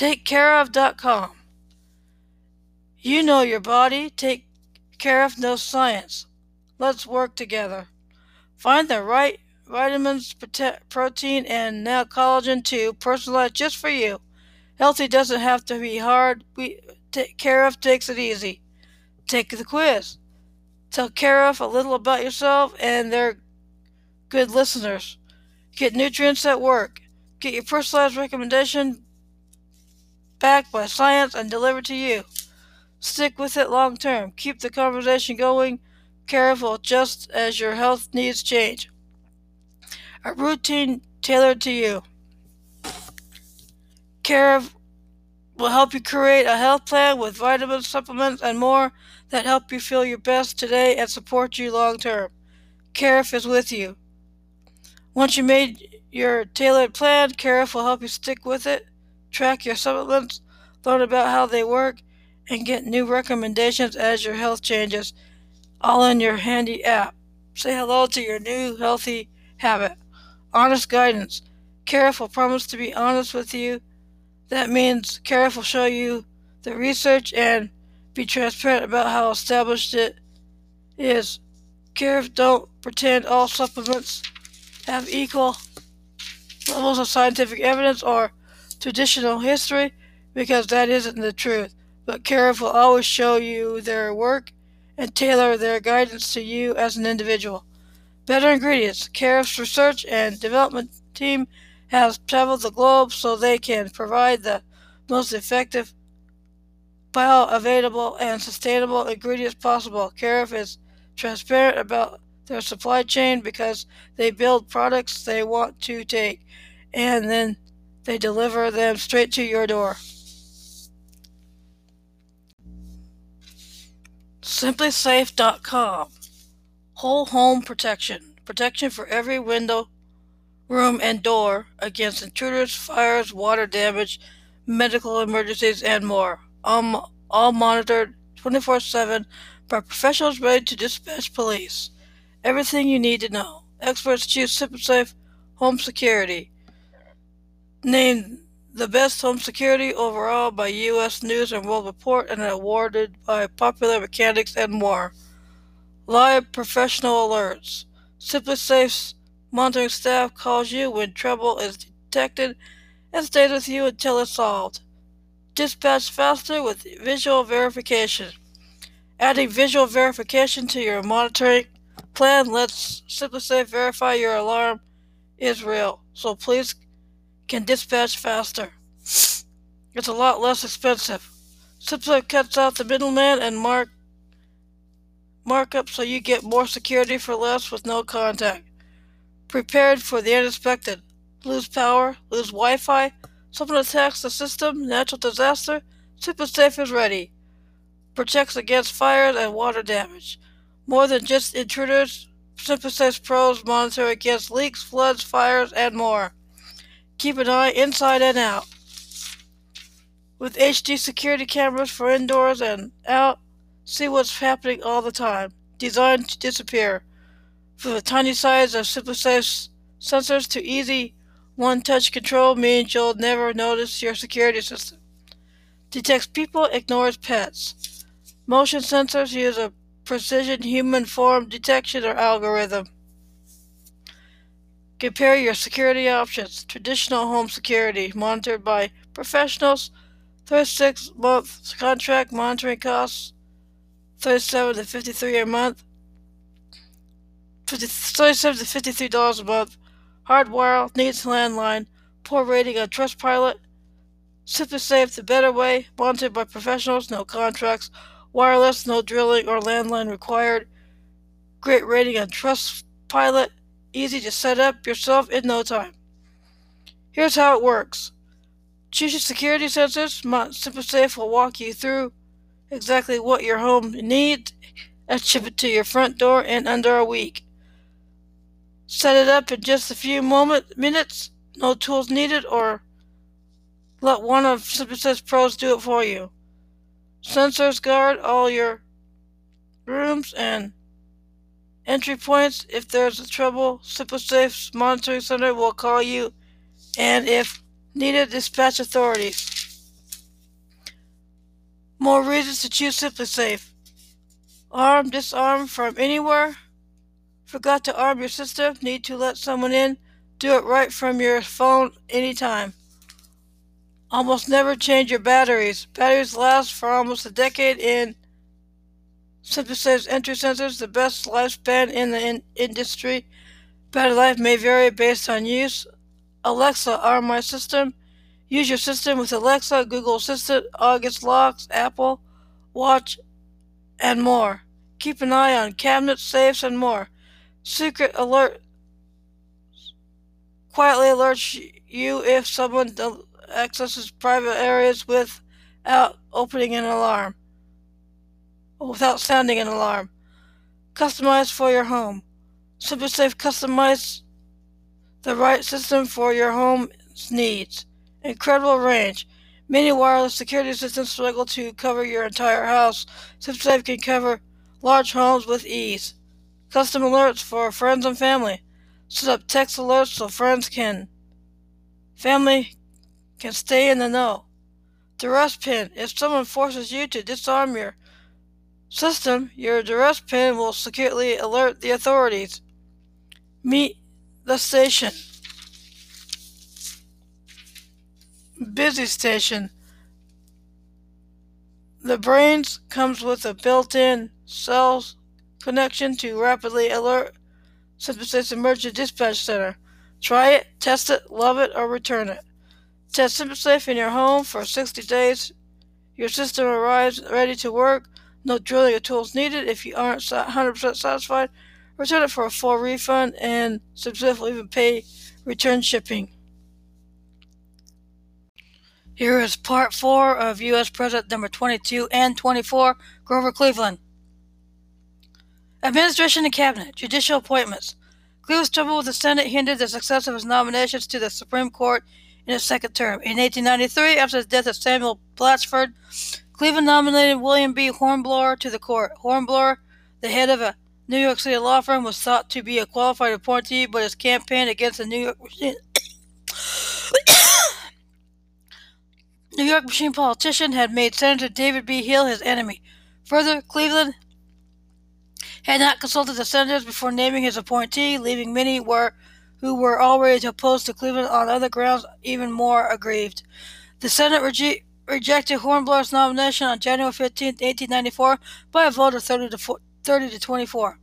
TakeCareOf.com. You know your body. Take care of no science. Let's work together. Find the right vitamins, protein, and now collagen too, personalized just for you. Healthy doesn't have to be hard. We take care of takes it easy. Take the quiz. Tell care of a little about yourself and they're good listeners. Get nutrients at work. Get your personalized recommendation backed by science and delivered to you. Stick with it long term. Keep the conversation going. Careful just as your health needs change. A routine tailored to you. Care of will help you create a health plan with vitamins, supplements, and more that help you feel your best today and support you long term. Caref is with you. Once you made your tailored plan, Caref will help you stick with it, track your supplements, learn about how they work, and get new recommendations as your health changes, all in your handy app. Say hello to your new healthy habit. Honest guidance. Caref will promise to be honest with you. That means Caref will show you the research and be transparent about how established it is. Caref don't pretend all supplements have equal levels of scientific evidence or traditional history because that isn't the truth but Caref will always show you their work and tailor their guidance to you as an individual. Better ingredients. Caref's research and development team has traveled the globe so they can provide the most effective, bioavailable, and sustainable ingredients possible. Caref is transparent about their supply chain because they build products they want to take and then they deliver them straight to your door. SimpliSafe.com Whole home protection. Protection for every window, room, and door against intruders, fires, water damage, medical emergencies, and more. Um, all monitored 24 7 by professionals ready to dispatch police. Everything you need to know. Experts choose SimpliSafe Home Security. Named the best home security overall by U.S. News and World Report and awarded by Popular Mechanics and more. Live professional alerts. SimpliSafe's monitoring staff calls you when trouble is detected and stays with you until it's solved. Dispatch faster with visual verification. Adding visual verification to your monitoring plan lets SimpliSafe verify your alarm is real. So please can dispatch faster. It's a lot less expensive. SimpliSafe cuts out the middleman and mark markup so you get more security for less with no contact. Prepared for the unexpected. Lose power, lose Wi-Fi, someone attacks the system, natural disaster, SimpliSafe is ready. Protects against fires and water damage. More than just intruders, SimpliSafe Pros monitor against leaks, floods, fires, and more. Keep an eye inside and out. With HD security cameras for indoors and out, see what's happening all the time. Designed to disappear. From the tiny size of SimpliSafe sensors to easy one-touch control means you'll never notice your security system. Detects people, ignores pets. Motion sensors use a precision human form detection or algorithm. Compare your security options. Traditional home security, monitored by professionals. 36 month contract monitoring costs 37 to 53 a month. 50, 37 to 53 dollars a month. Hardwire needs landline. Poor rating on Trustpilot. SimpliSafe the better way. Monitored by professionals. No contracts. Wireless. No drilling or landline required. Great rating on Trustpilot easy to set up yourself in no time. Here's how it works. Choose your security sensors. My SimpliSafe will walk you through exactly what your home needs and ship it to your front door in under a week. Set it up in just a few moment, minutes. No tools needed or let one of SimpliSafe Pros do it for you. Sensors guard all your rooms and entry points. If there's a trouble, SimpliSafe's monitoring center will call you and if needed, dispatch authorities. More reasons to choose SimpliSafe. Arm, disarm from anywhere. Forgot to arm your system? Need to let someone in? Do it right from your phone anytime. Almost never change your batteries. Batteries last for almost a decade in SimpliSafe's entry sensors, the best lifespan in the in industry. Battery life may vary based on use. Alexa, arm my system. Use your system with Alexa, Google Assistant, August locks, Apple Watch, and more. Keep an eye on cabinets, safes, and more. Secret alert quietly alerts you if someone accesses private areas without opening an alarm, Oh, without sounding an alarm. Customized for your home. SimpliSafe customize the right system for your home's needs. Incredible range. Many wireless security systems struggle to cover your entire house. SimpliSafe can cover large homes with ease. Custom alerts for friends and family. Set up text alerts so friends can, family can stay in the know. Duress pin. If someone forces you to disarm your system, your duress pin will securely alert the authorities. Meet the station. Busy station. The brains comes with a built-in cells connection to rapidly alert SimpliSafe's Emergency Dispatch Center. Try it, test it, love it, or return it. Test SimpliSafe in your home for 60 days. Your system arrives ready to work. No drilling or tools needed. If you aren't 100% satisfied, return it for a full refund, and SimpliSafe will even pay return shipping. Here is part four of U.S. President number 22 and 24, Grover Cleveland. Administration and Cabinet, Judicial Appointments. Cleveland's trouble with the Senate hindered the success of his nominations to the Supreme Court in his second term. In 1893, after the death of Samuel Blatchford, Cleveland nominated William B. Hornblower to the court. Hornblower, the head of a New York City law firm, was thought to be a qualified appointee, but his campaign against the New York machine, New York machine politician had made Senator David B. Hill his enemy. Further, Cleveland had not consulted the senators before naming his appointee, leaving many were, who were already opposed to Cleveland on other grounds even more aggrieved. The Senate rege- rejected Hornblower's nomination on January 15, 1894, by a vote of 30 to, 30 to 24.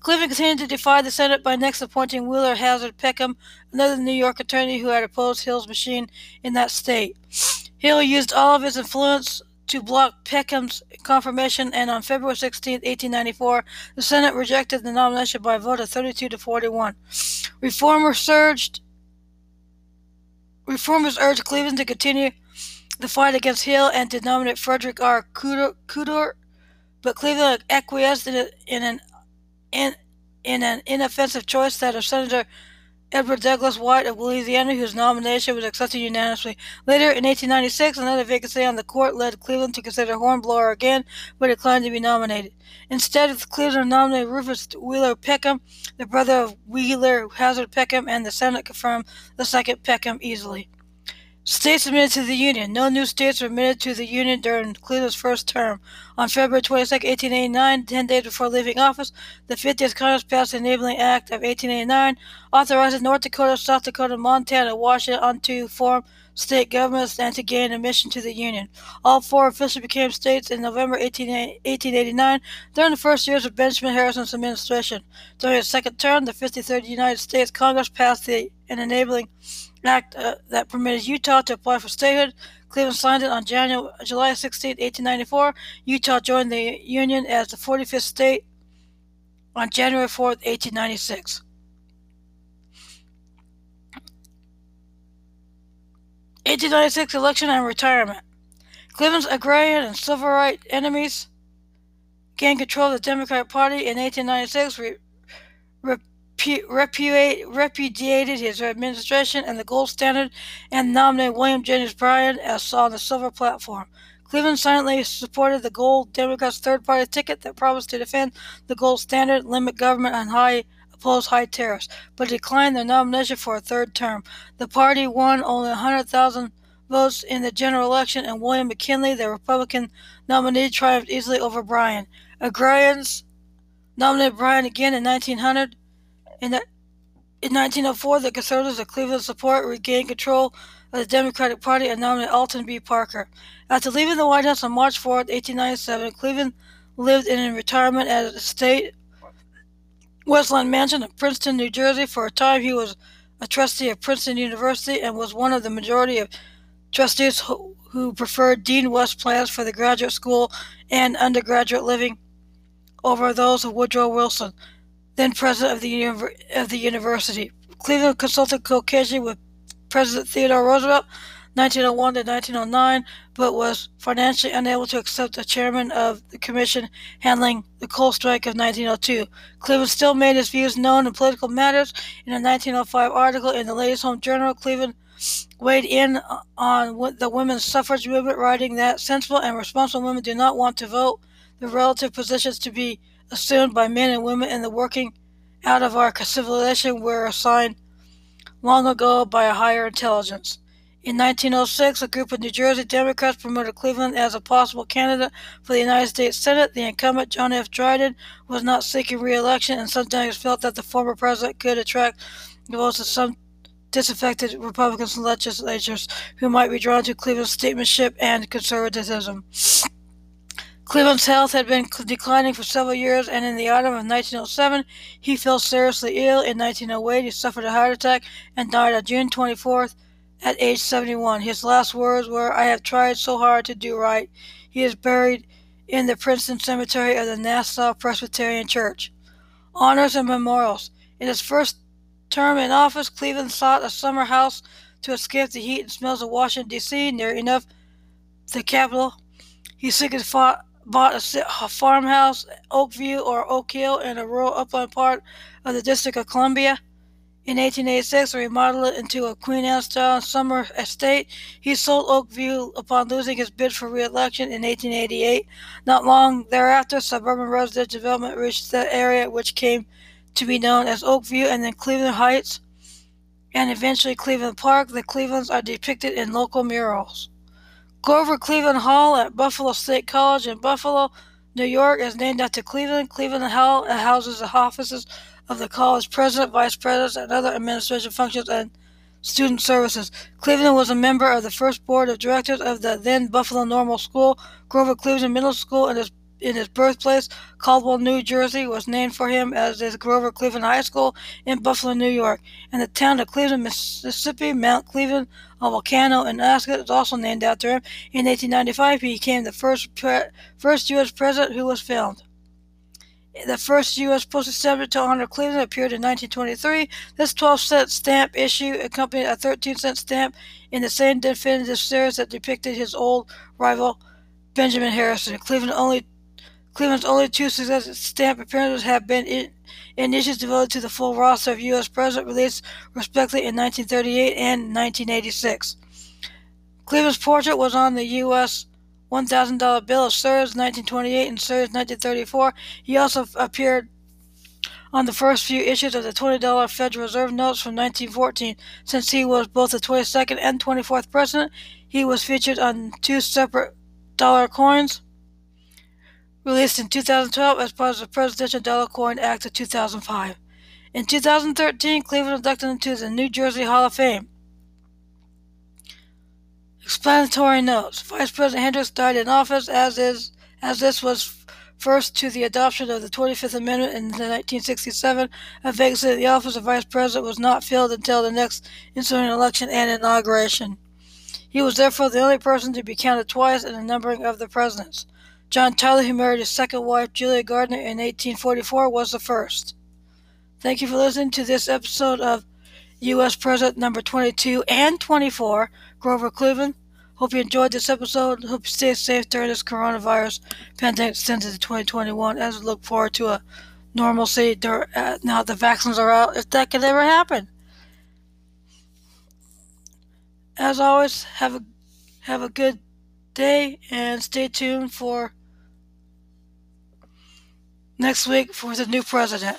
Cleveland continued to defy the Senate by next appointing Wheeler Hazard Peckham, another New York attorney who had opposed Hill's machine in that state. Hill used all of his influence to block Peckham's confirmation, and on February 16, 1894, the Senate rejected the nomination by a vote of 32 to 41. Reformers surged. Reformers urged Cleveland to continue the fight against Hill and to nominate Frederick R. Coudert, but Cleveland acquiesced in, a, in an in, in an inoffensive choice that of Senator Edward Douglass White of Louisiana, whose nomination was accepted unanimously. Later, in 1896, another vacancy on the court led Cleveland to consider Hornblower again, but declined to be nominated. Instead, Cleveland nominated Rufus Wheeler Peckham, the brother of Wheeler Hazard Peckham, and the Senate confirmed the second Peckham easily. States admitted to the Union. No new states were admitted to the Union during Cleveland's first term. On February 22, 1889, ten days before leaving office, the 50th Congress passed the Enabling Act of 1889, authorizing North Dakota, South Dakota, Montana, and Washington to form state governments and to gain admission to the Union. All four officially became states in November 18, 1889 during the first years of Benjamin Harrison's administration. During his second term, the 53rd United States Congress passed the, an enabling act uh, that permitted Utah to apply for statehood. Cleveland signed it on January, July 16, 1894. Utah joined the Union as the 45th state on January 4, 1896. 1896 election and retirement. Cleveland's agrarian and civil rights enemies gained control of the Democratic Party in 1896, re- repudiated his administration and the gold standard and nominated William Jennings Bryan as saw on the silver platform. Cleveland silently supported the gold Democrats' third party ticket that promised to defend the gold standard, limit government, and high oppose high tariffs, but declined their nomination for a third term. The party won only 100,000 votes in the general election, and William McKinley, the Republican nominee, triumphed easily over Bryan. Agrarians nominated Bryan again in 1900. In, the, in 1904, the Conservatives of Cleveland support regained control of the Democratic Party and nominated Alton B. Parker. After leaving the White House on March 4, 1897, Cleveland lived in retirement at a state Westland Mansion in Princeton, New Jersey. For a time, he was a trustee of Princeton University and was one of the majority of trustees who, who preferred Dean West plans for the graduate school and undergraduate living over those of Woodrow Wilson, then president of the, of the university. Cleveland consulted occasionally with President Theodore Roosevelt 1901 to 1909, but was financially unable to accept the chairman of the commission handling the coal strike of 1902. Cleveland still made his views known in political matters. In a 1905 article in the Ladies' Home Journal, Cleveland weighed in on the women's suffrage movement, writing that sensible and responsible women do not want to vote the relative positions to be assumed by men and women in the working out of our civilization were assigned long ago by a higher intelligence. In 1906, a group of New Jersey Democrats promoted Cleveland as a possible candidate for the United States Senate. The incumbent, John F. Dryden, was not seeking re-election, and some Democrats felt that the former president could attract the votes of some disaffected Republicans Republican legislators who might be drawn to Cleveland's statesmanship and conservatism. Cleveland's health had been declining for several years, and in the autumn of 1907, he fell seriously ill. In 1908, he suffered a heart attack and died on June 24th at age 71. His last words were, I have tried so hard to do right. He is buried in the Princeton Cemetery of the Nassau Presbyterian Church. Honors and Memorials. In his first term in office, Cleveland sought a summer house to escape the heat and smells of Washington, D.C., near enough the capital. He secretly fought, bought a, farmhouse, Oakview or Oak Hill, in a rural upland part of the District of Columbia. In 1886, remodeled it into a Queen Anne style summer estate. He sold Oakview upon losing his bid for re election in 1888. Not long thereafter, suburban residential development reached the area which came to be known as Oakview and then Cleveland Heights and eventually Cleveland Park. The Clevelands are depicted in local murals. Grover Cleveland Hall at Buffalo State College in Buffalo, New York is named after Cleveland. Cleveland Hall houses the offices of the college president, vice presidents, and other administration functions and student services. Cleveland was a member of the first board of directors of the then Buffalo Normal School. Grover Cleveland Middle School in his, in his birthplace, Caldwell, New Jersey, was named for him, as is Grover Cleveland High School in Buffalo, New York. And the town of Cleveland, Mississippi, Mount Cleveland, a volcano in Alaska, is also named after him. In 1895, he became the first, pre- first U.S. president who was filmed. The first U.S. postage stamp to honor Cleveland appeared in 1923. This 12 cent stamp issue accompanied a 13 cent stamp in the same definitive series that depicted his old rival Benjamin Harrison. Cleveland only, Cleveland's only two successive stamp appearances have been in, in issues devoted to the full roster of U.S. presidents released respectively in 1938 and 1986. Cleveland's portrait was on the U.S. $1,000 bill of Series 1928 and Series 1934. He also appeared on the first few issues of the $20 Federal Reserve notes from 1914. Since he was both the 22nd and 24th president, he was featured on two separate dollar coins released in 2012 as part of the Presidential Dollar Coin Act of 2005. In 2013, Cleveland inducted into the New Jersey Hall of Fame. Explanatory notes. Vice President Hendricks died in office as is as this was first to the adoption of the 25th Amendment in 1967. A vacancy in the office of Vice President was not filled until the next ensuing election and inauguration. He was therefore the only person to be counted twice in the numbering of the presidents. John Tyler, who married his second wife, Julia Gardiner, in 1844, was the first. Thank you for listening to this episode of U.S. President number 22 and 24, Grover Cleveland. Hope you enjoyed this episode. Hope you stay safe during this coronavirus pandemic extended to 2021 as we look forward to a normalcy uh, now the vaccines are out, if that could ever happen. As always, have a have a good day and stay tuned for next week for the new president.